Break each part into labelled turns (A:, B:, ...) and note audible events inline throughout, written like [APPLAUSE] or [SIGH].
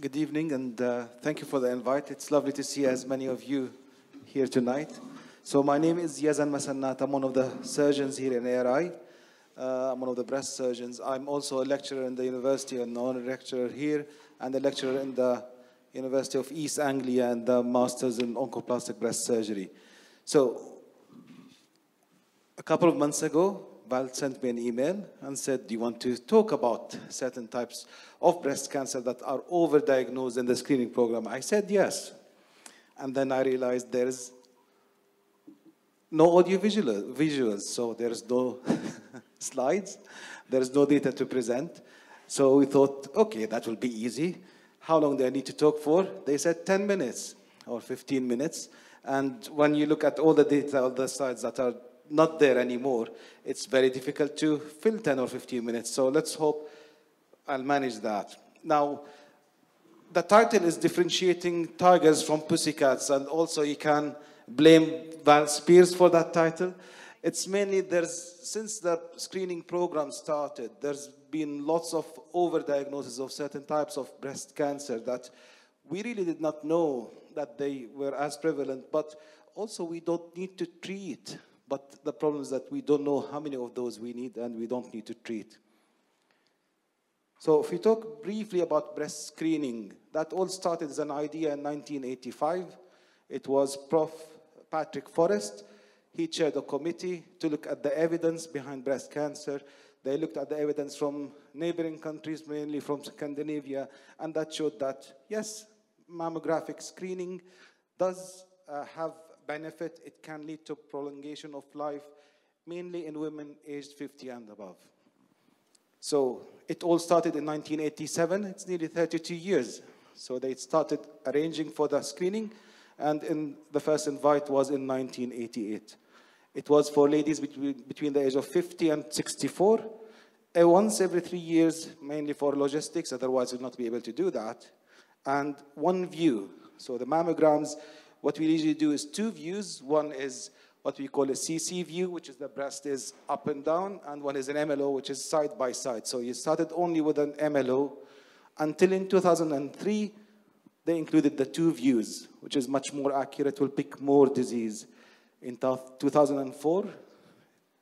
A: Good evening, and uh, thank you for the invite. It's lovely to see as many of you here tonight. So my name is Yazan Masannat. I'm one of the surgeons here in ARI. Uh, I'm one of the breast surgeons. I'm also a lecturer in the university, an honorary lecturer here, and a lecturer in the University of East Anglia and the Masters in Oncoplastic Breast Surgery. So a couple of months ago, Val sent me an email and said, do you want to talk about certain types of breast cancer that are overdiagnosed in the screening program? I said yes. And then I realized there's no audio visual, visuals, so there's no [LAUGHS] slides, there's no data to present. So we thought, okay, that will be easy. How long do I need to talk for? They said 10 minutes or 15 minutes. And when you look at all the data, all the slides that are not there anymore, it's very difficult to fill 10 or 15 minutes. So let's hope I'll manage that. Now, the title is Differentiating Tigers from Pussycats, and also you can blame Val Speirs for that title. It's mainly there's, since the screening program started, there's been lots of overdiagnosis of certain types of breast cancer that we really did not know that they were as prevalent, but also we don't need to treat but the problem is that we don't know how many of those we need and we don't need to treat. So if we talk briefly about breast screening, that all started as an idea in 1985. It was Prof. Patrick Forrest. He chaired a committee to look at the evidence behind breast cancer. They looked at the evidence from neighboring countries, mainly from Scandinavia, and that showed that, yes, mammographic screening does uh, have benefit, it can lead to prolongation of life, mainly in women aged 50 and above. So it all started in 1987. It's nearly 32 years. So they started arranging for the screening, and in, the first invite was in 1988. It was for ladies between, between the age of 50 and 64. Uh, once every three years, mainly for logistics, otherwise you'll not be able to do that. And one view. So the mammograms what we usually do is two views. One is what we call a CC view, which is the breast is up and down, and one is an MLO, which is side by side. So you started only with an MLO until in 2003, they included the two views, which is much more accurate, will pick more disease. In 2004,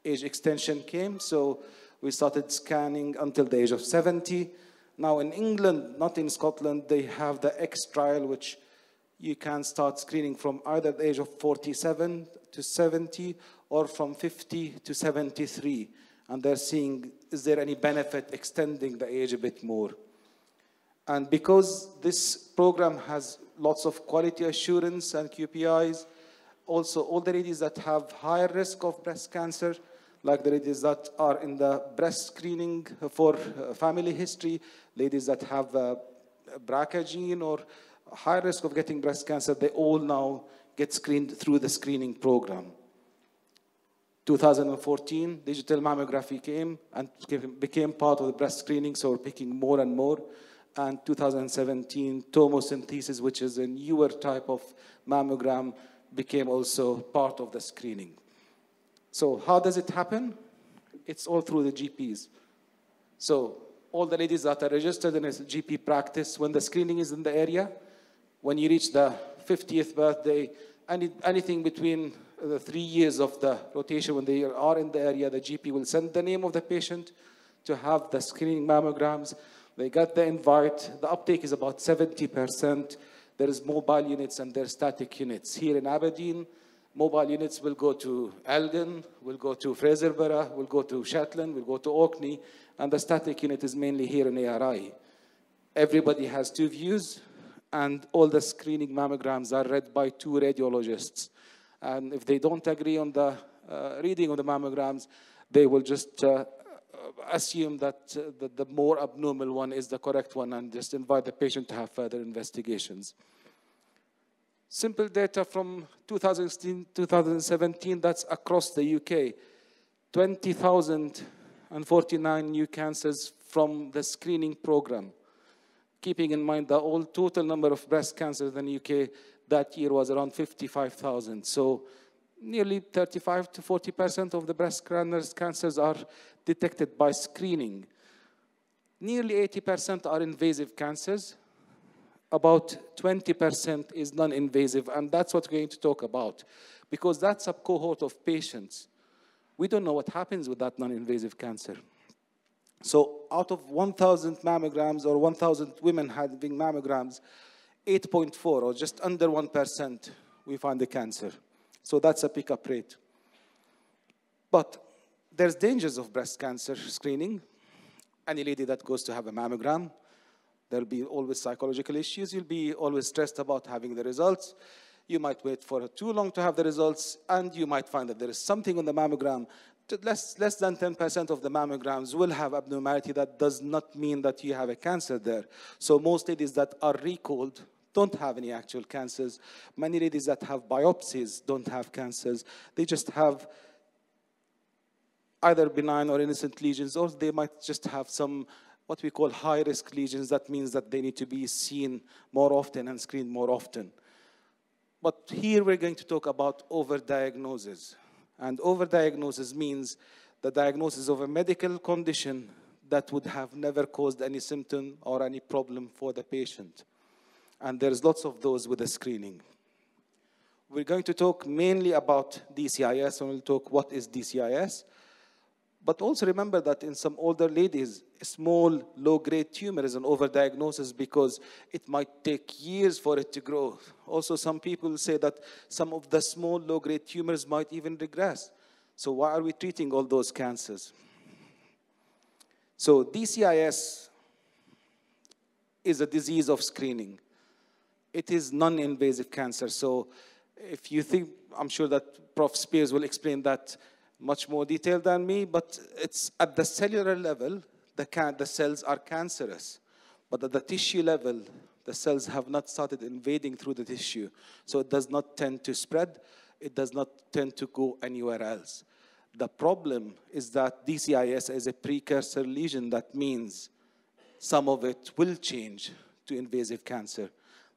A: age extension came, so we started scanning until the age of 70. Now in England, not in Scotland, they have the X trial, which you can start screening from either the age of 47 to 70 or from 50 to 73. And they're seeing, is there any benefit extending the age a bit more? And because this program has lots of quality assurance and QPIs, also all the ladies that have higher risk of breast cancer, like the ladies that are in the breast screening for uh, family history, ladies that have BRCA gene or high risk of getting breast cancer, they all now get screened through the screening program. 2014, digital mammography came and became part of the breast screening, so we're picking more and more. And 2017, tomosynthesis, which is a newer type of mammogram, became also part of the screening. So how does it happen? It's all through the GPs. So all the ladies that are registered in a GP practice, when the screening is in the area, when you reach the 50th birthday, any, anything between uh, the three years of the rotation when they are in the area, the GP will send the name of the patient to have the screening mammograms. They get the invite. The uptake is about 70%. There is mobile units and there are static units. Here in Aberdeen, mobile units will go to Elgin, will go to Fraserburgh, will go to Shetland, will go to Orkney, and the static unit is mainly here in ARI. Everybody has two views and all the screening mammograms are read by two radiologists. And if they don't agree on the uh, reading of the mammograms, they will just uh, assume that uh, the, the, more abnormal one is the correct one and just invite the patient to have further investigations. Simple data from 2016, 2017, that's across the UK. 20,049 new cancers from the screening program keeping in mind the all total number of breast cancers in the UK that year was around 55,000. So nearly 35 to 40% of the breast cancers are detected by screening. Nearly 80% are invasive cancers. about 20% is non-invasive, and that's what we're going to talk about, because that's a cohort of patients. We don't know what happens with that non-invasive cancer. So out of 1,000 mammograms or 1,000 women having mammograms, 8.4 or just under 1% we find the cancer. So that's a pickup rate. But there's dangers of breast cancer screening. Any lady that goes to have a mammogram, there'll be always psychological issues. You'll be always stressed about having the results. You might wait for too long to have the results, and you might find that there is something on the mammogram. Less, less than 10% of the mammograms will have abnormality. That does not mean that you have a cancer there. So most ladies that are recalled don't have any actual cancers. Many ladies that have biopsies don't have cancers. They just have either benign or innocent lesions, or they might just have some what we call high risk lesions. That means that they need to be seen more often and screened more often. But here we're going to talk about overdiagnosis. And overdiagnosis means the diagnosis of a medical condition that would have never caused any symptom or any problem for the patient. And there's lots of those with the screening. We're going to talk mainly about DCIS, and we'll talk what is DCIS. But also remember that in some older ladies, a small, low-grade tumor is an overdiagnosis because it might take years for it to grow. Also, some people say that some of the small, low-grade tumors might even regress. So why are we treating all those cancers? So DCIS is a disease of screening. It is non-invasive cancer. So if you think, I'm sure that Prof. Speirs will explain that much more detail than me, but it's at the cellular level, the, the cells are cancerous. But at the tissue level, the cells have not started invading through the tissue. So it does not tend to spread. It does not tend to go anywhere else. The problem is that DCIS is a precursor lesion. That means some of it will change to invasive cancer.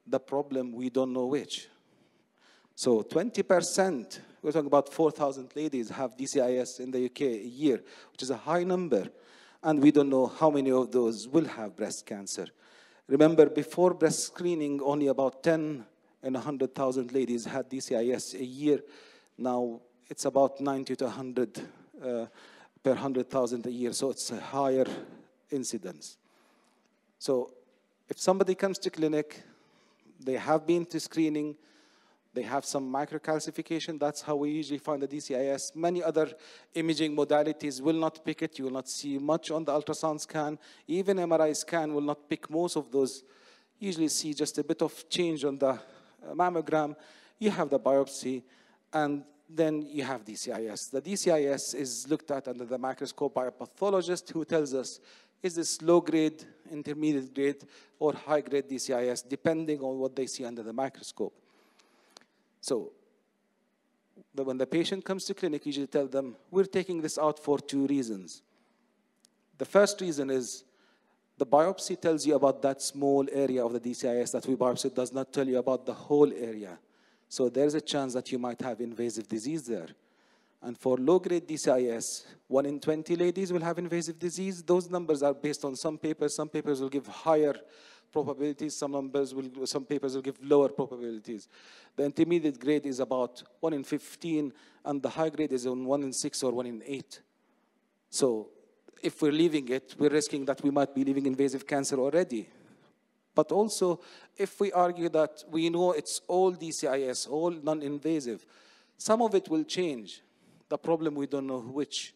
A: The problem, we don't know which. So 20%, we're talking about 4,000 ladies have DCIS in the UK a year, which is a high number. And we don't know how many of those will have breast cancer. Remember, before breast screening, only about 10 in 100,000 ladies had DCIS a year. Now it's about 90 to 100 uh, per 100,000 a year, so it's a higher incidence. So if somebody comes to clinic, they have been to screening, they have some microcalcification. That's how we usually find the DCIS. Many other imaging modalities will not pick it. You will not see much on the ultrasound scan. Even MRI scan will not pick most of those. Usually see just a bit of change on the uh, mammogram. You have the biopsy, and then you have DCIS. The DCIS is looked at under the microscope by a pathologist who tells us, is this low grade, intermediate grade, or high grade DCIS, depending on what they see under the microscope. So when the patient comes to clinic, you usually tell them, we're taking this out for two reasons. The first reason is the biopsy tells you about that small area of the DCIS that we biopsy does not tell you about the whole area. So there's a chance that you might have invasive disease there. And for low-grade DCIS, 1 in 20 ladies will have invasive disease. Those numbers are based on some papers. Some papers will give higher probabilities, some numbers will, some papers will give lower probabilities. The intermediate grade is about 1 in 15, and the high grade is on 1 in 6 or 1 in 8. So if we're leaving it, we're risking that we might be leaving invasive cancer already. But also, if we argue that we know it's all DCIS, all non-invasive, some of it will change. The problem, we don't know which.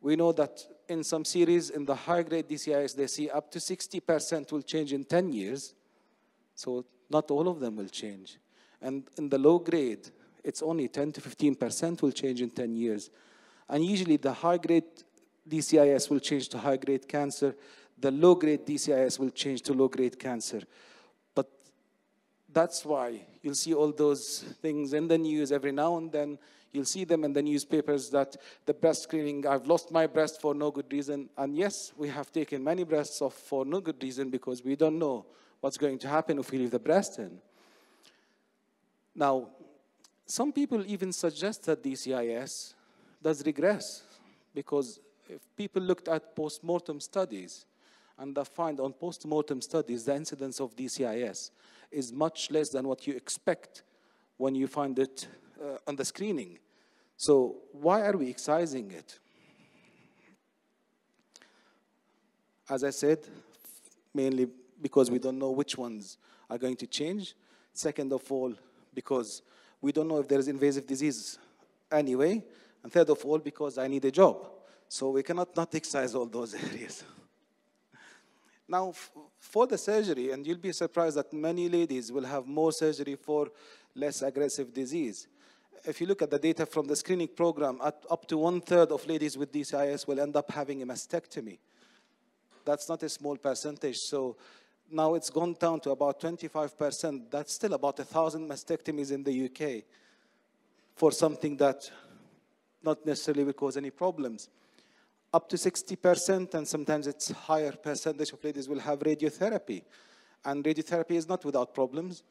A: We know that in some series in the high grade DCIS, they see up to 60% will change in 10 years. So not all of them will change. And in the low grade, it's only 10 to 15% will change in 10 years. And usually the high grade DCIS will change to high grade cancer. The low grade DCIS will change to low grade cancer. But that's why you'll see all those things in the news every now and then You'll see them in the newspapers that the breast screening, I've lost my breast for no good reason. And yes, we have taken many breasts off for no good reason because we don't know what's going to happen if we leave the breast in. Now, some people even suggest that DCIS does regress because if people looked at post-mortem studies And I find on post-mortem studies, the incidence of DCIS is much less than what you expect when you find it on the screening. So why are we excising it? As I said, mainly because we don't know which ones are going to change. Second of all, because we don't know if there is invasive disease anyway. And third of all, because I need a job. So we cannot not excise all those [LAUGHS] areas. now, for the surgery, and you'll be surprised that many ladies will have more surgery for less aggressive disease. If you look at the data from the screening program, up to one third of ladies with DCIS will end up having a mastectomy. That's not a small percentage. So now it's gone down to about 25%. That's still about 1,000 mastectomies in the UK for something that not necessarily will cause any problems. Up to 60%, and sometimes it's higher percentage of ladies will have radiotherapy. And radiotherapy is not without problems.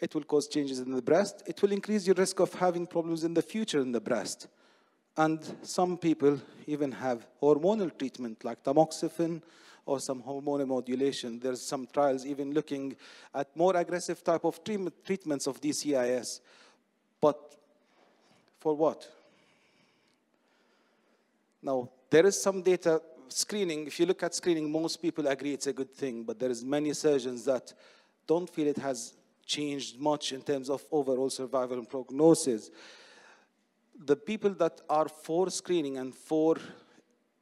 A: It will cause changes in the breast. It will increase your risk of having problems in the future in the breast. And some people even have hormonal treatment like tamoxifen or some hormonal modulation. There's some trials even looking at more aggressive type of treatment, treatments of DCIS. But for what? Now, there is some data screening. If you look at screening, most people agree it's a good thing, but there is many surgeons that don't feel it has changed much in terms of overall survival and prognosis the people that are for screening and for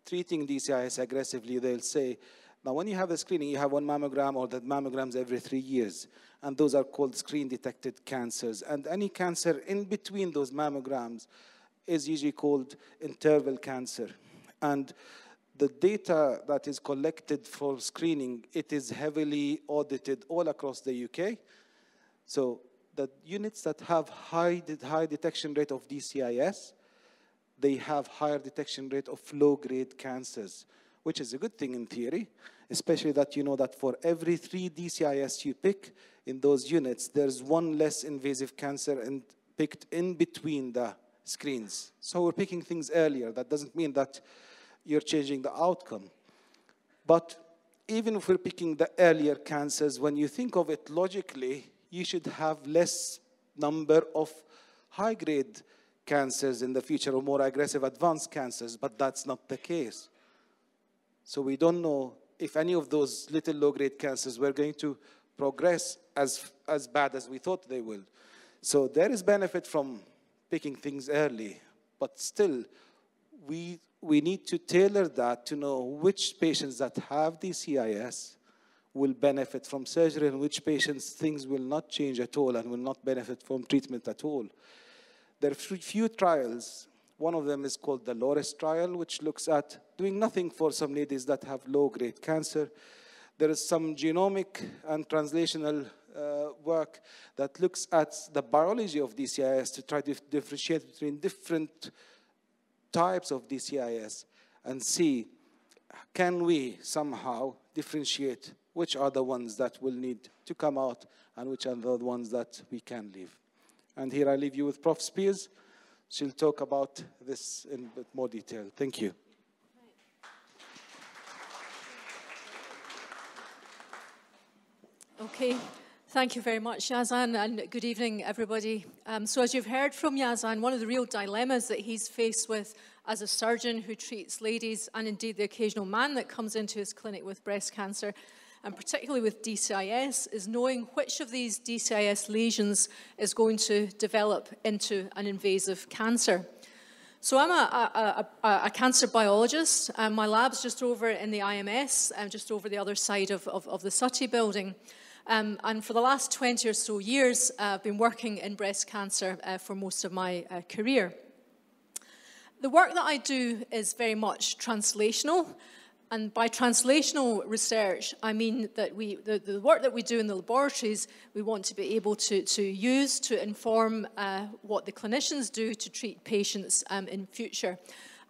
A: treating DCIS aggressively, they'll say, now when you have a screening, you have one mammogram or that mammograms every three years. And those are called screen-detected cancers. And any cancer in between those mammograms is usually called interval cancer. And the data that is collected for screening, it is heavily audited all across the UK. So the units that have high, high detection rate of DCIS, they have higher detection rate of low-grade cancers, which is a good thing in theory, especially that you know that for every three DCIS you pick in those units, there's one less invasive cancer and picked in between the screens. So we're picking things earlier. That doesn't mean that you're changing the outcome. But even if we're picking the earlier cancers, when you think of it logically, you should have less number of high-grade cancers in the future or more aggressive advanced cancers, but that's not the case. So we don't know if any of those little low-grade cancers were going to progress as, as bad as we thought they will. So there is benefit from picking things early, but still, we, we need to tailor that to know which patients that have DCIS will benefit from surgery and which patients things will not change at all and will not benefit from treatment at all. There are few trials. One of them is called the LORIS trial, which looks at doing nothing for some ladies that have low-grade cancer. There is some genomic and translational uh, work that looks at the biology of DCIS to try to differentiate between different types of DCIS and see can we somehow differentiate which are the ones that will need to come out and which are the ones that we can leave. And here I leave you with Prof. Speirs. She'll talk about this in a bit more detail. Thank you.
B: Okay, thank you very much, Yazan, and good evening, everybody. Um, so as you've heard from Yazan, one of the real dilemmas that he's faced with as a surgeon who treats ladies, and indeed the occasional man that comes into his clinic with breast cancer, and particularly with DCIS, is knowing which of these DCIS lesions is going to develop into an invasive cancer. So I'm a, a, a, a cancer biologist, and my lab's just over in the IMS, and just over the other side of, of, of the Suttie building. Um, and for the last 20 or so years, uh, I've been working in breast cancer uh, for most of my uh, career. The work that I do is very much translational, and by translational research, I mean that we, the, the, work that we do in the laboratories, we want to be able to, to use to inform uh, what the clinicians do to treat patients um, in future.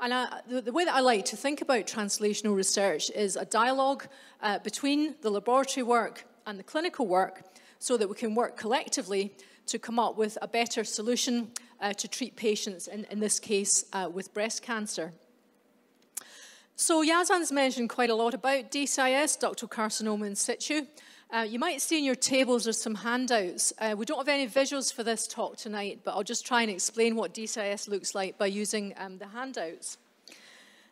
B: And I, the, the, way that I like to think about translational research is a dialogue uh, between the laboratory work and the clinical work so that we can work collectively to come up with a better solution uh, to treat patients, in, in this case, uh, with breast cancer. So Yazan's mentioned quite a lot about DCIS, ductal carcinoma in situ. Uh, you might see in your tables there's some handouts. Uh, we don't have any visuals for this talk tonight, but I'll just try and explain what DCIS looks like by using um, the handouts.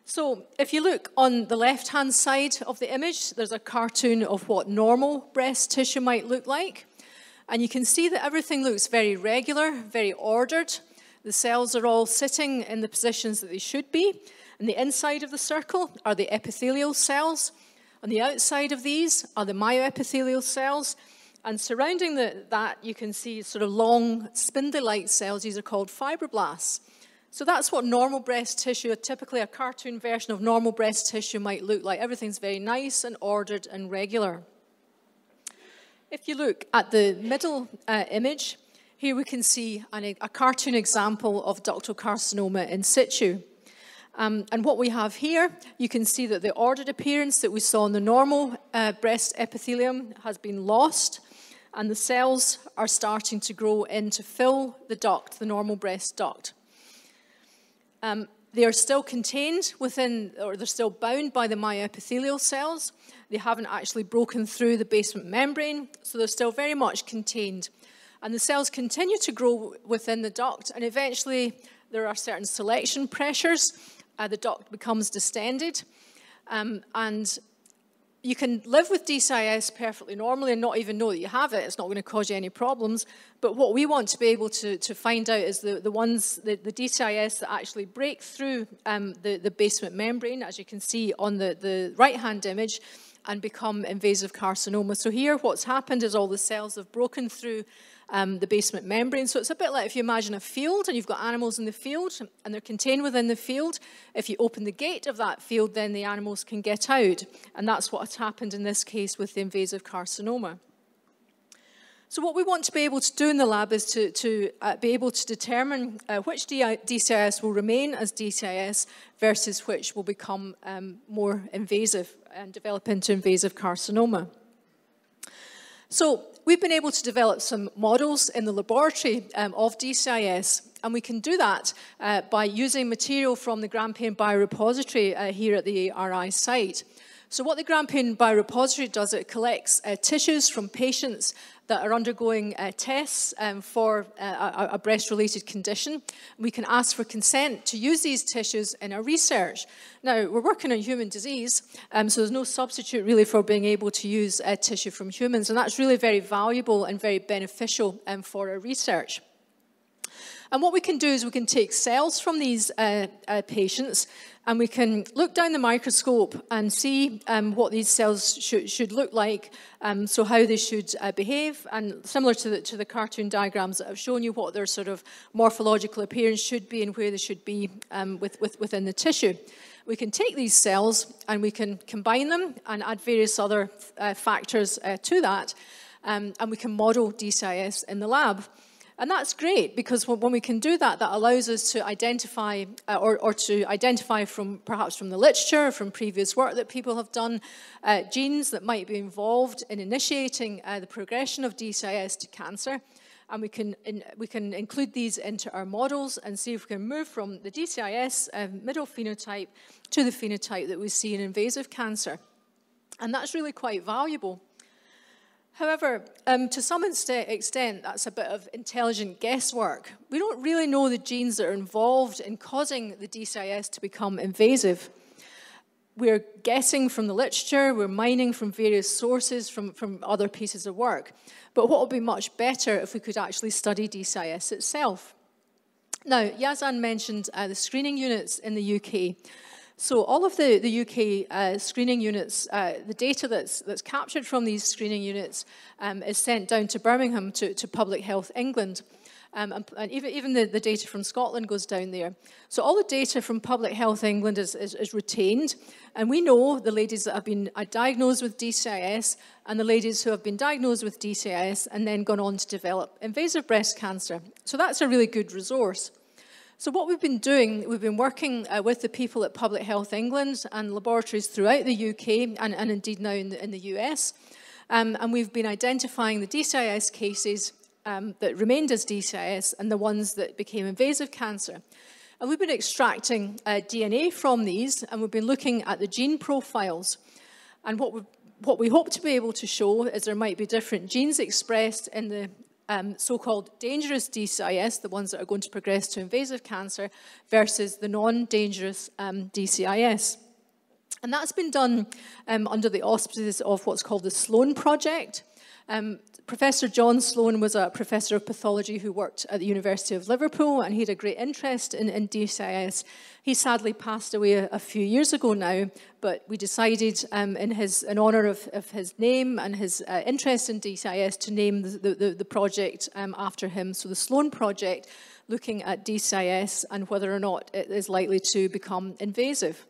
B: So if you look on the left-hand side of the image, there's a cartoon of what normal breast tissue might look like. And you can see that everything looks very regular, very ordered. The cells are all sitting in the positions that they should be. And the inside of the circle are the epithelial cells. On the outside of these are the myoepithelial cells. And surrounding the, that, you can see sort of long spindle-like cells. These are called fibroblasts. So that's what normal breast tissue, typically a cartoon version of normal breast tissue might look like. Everything's very nice and ordered and regular. If you look at the middle uh, image, here we can see an, a cartoon example of ductal carcinoma in situ. Um, and what we have here, you can see that the ordered appearance that we saw in the normal uh, breast epithelium has been lost, and the cells are starting to grow in to fill the duct, the normal breast duct. Um, they are still contained within, or they're still bound by the myoepithelial cells. They haven't actually broken through the basement membrane, so they're still very much contained. And the cells continue to grow within the duct, and eventually there are certain selection pressures uh, the duct becomes distended. Um, and you can live with DCIS perfectly normally and not even know that you have it. It's not going to cause you any problems. But what we want to be able to, to find out is the, the ones, the, the DCIS that actually break through um, the, the basement membrane, as you can see on the, the right-hand image, and become invasive carcinoma. So here what's happened is all the cells have broken through um, the basement membrane. So it's a bit like if you imagine a field and you've got animals in the field and they're contained within the field. If you open the gate of that field, then the animals can get out. And that's what has happened in this case with the invasive carcinoma. So what we want to be able to do in the lab is to, to uh, be able to determine uh, which DCIS will remain as DCIS versus which will become um, more invasive and develop into invasive carcinoma. So we've been able to develop some models in the laboratory um, of DCIS, and we can do that uh, by using material from the Grampian Biorepository uh, here at the RI site. So what the Grampian Biorepository does, it collects uh, tissues from patients that are undergoing uh, tests um, for uh, a, a breast-related condition. We can ask for consent to use these tissues in our research. Now, we're working on human disease, um, so there's no substitute really for being able to use uh, tissue from humans, and that's really very valuable and very beneficial um, for our research. And what we can do is we can take cells from these uh, uh, patients and we can look down the microscope and see um, what these cells should, should look like, um, so how they should uh, behave, and similar to the, to the cartoon diagrams that I've shown you, what their sort of morphological appearance should be and where they should be um, with, with, within the tissue. We can take these cells and we can combine them and add various other uh, factors uh, to that, um, and we can model DCIS in the lab. And that's great because when we can do that, that allows us to identify uh, or, or, to identify from perhaps from the literature, from previous work that people have done, uh, genes that might be involved in initiating uh, the progression of DCIS to cancer. And we can, in, we can include these into our models and see if we can move from the DCIS um, middle phenotype to the phenotype that we see in invasive cancer. And that's really quite valuable. However, um, to some extent, that's a bit of intelligent guesswork. We don't really know the genes that are involved in causing the DCIS to become invasive. We're guessing from the literature, we're mining from various sources, from, from other pieces of work. But what would be much better if we could actually study DCIS itself? Now, Yazan mentioned uh, the screening units in the UK. So all of the, the UK uh, screening units, uh, the data that's, that's captured from these screening units um, is sent down to Birmingham to, to Public Health England. Um, and, and, even, even the, the, data from Scotland goes down there. So all the data from Public Health England is, is, is, retained, and we know the ladies that have been uh, diagnosed with DCIS and the ladies who have been diagnosed with DCIS and then gone on to develop invasive breast cancer. So that's a really good resource. So what we've been doing, we've been working uh, with the people at Public Health England and laboratories throughout the UK and, and indeed now in the, in the US. Um, and we've been identifying the DCIS cases um, that remained as DCIS and the ones that became invasive cancer. And we've been extracting uh, DNA from these, and we've been looking at the gene profiles. And what what we hope to be able to show is there might be different genes expressed in the um, so-called dangerous DCIS, the ones that are going to progress to invasive cancer, versus the non-dangerous um, DCIS. And that's been done um, under the auspices of what's called the Sloane Project. Professor John Sloane was a professor of pathology who worked at the University of Liverpool and he had a great interest in, in DCIS. He sadly passed away a, a, few years ago now, but we decided um, in, his, in honour of, of, his name and his uh, interest in DCIS to name the, the, the project um, after him. So the Sloane Project, looking at DCIS and whether or not it is likely to become invasive.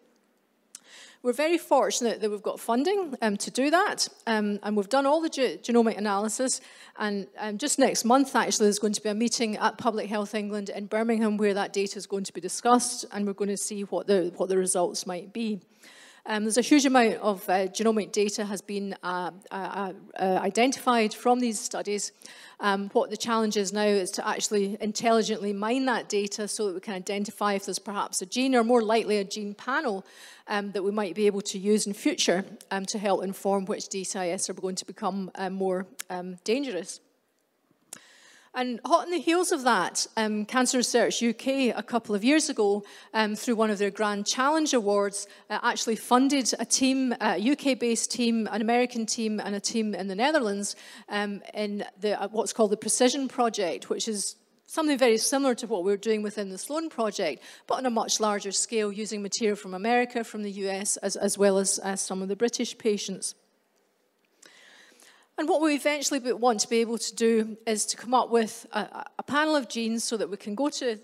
B: We're very fortunate that we've got funding um, to do that, um, and we've done all the ge genomic analysis. And um, just next month, actually, there's going to be a meeting at Public Health England in Birmingham where that data is going to be discussed, and we're going to see what the what the results might be. Um, there's a huge amount of uh, genomic data has been uh, uh, uh, identified from these studies. Um, what the challenge is now is to actually intelligently mine that data so that we can identify if there's perhaps a gene or more likely a gene panel um, that we might be able to use in future um, to help inform which DCIS are going to become uh, more um, dangerous. And hot on the heels of that, um, Cancer Research UK a couple of years ago, um, through one of their Grand Challenge Awards, uh, actually funded a team, a UK-based team, an American team, and a team in the Netherlands um, in the, uh, what's called the Precision Project, which is something very similar to what we're doing within the Sloane Project, but on a much larger scale, using material from America, from the US, as, as well as, as some of the British patients. And what we eventually want to be able to do is to come up with a, a, panel of genes so that we can go to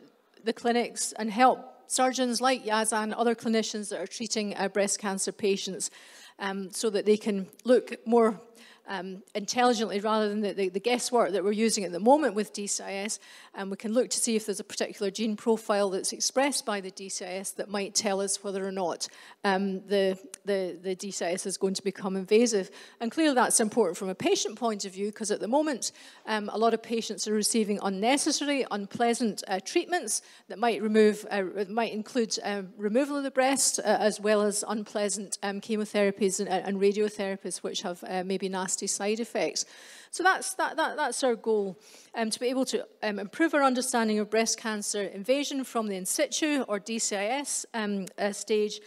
B: the clinics and help surgeons like Yazan, other clinicians that are treating uh, breast cancer patients, um, so that they can look more um, intelligently rather than the, the, the, guesswork that we're using at the moment with DCIS. And we can look to see if there's a particular gene profile that's expressed by the DCIS that might tell us whether or not um, the, the, the DCIS is going to become invasive. And clearly that's important from a patient point of view because at the moment um, a lot of patients are receiving unnecessary, unpleasant uh, treatments that might remove, uh, might include uh, removal of the breast uh, as well as unpleasant um, chemotherapies and, and, radiotherapies which have uh, maybe nasty side effects. So that's, that, that, that's our goal, um, to be able to um, improve our understanding of breast cancer invasion from the in situ or DCIS um, uh, stage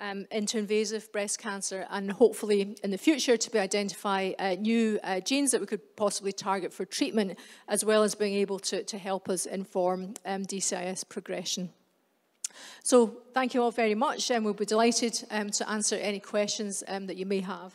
B: um, into invasive breast cancer and hopefully in the future to be identify uh, new uh, genes that we could possibly target for treatment as well as being able to, to help us inform um, DCIS progression. So thank you all very much and we'll be delighted um, to answer any questions that you may have.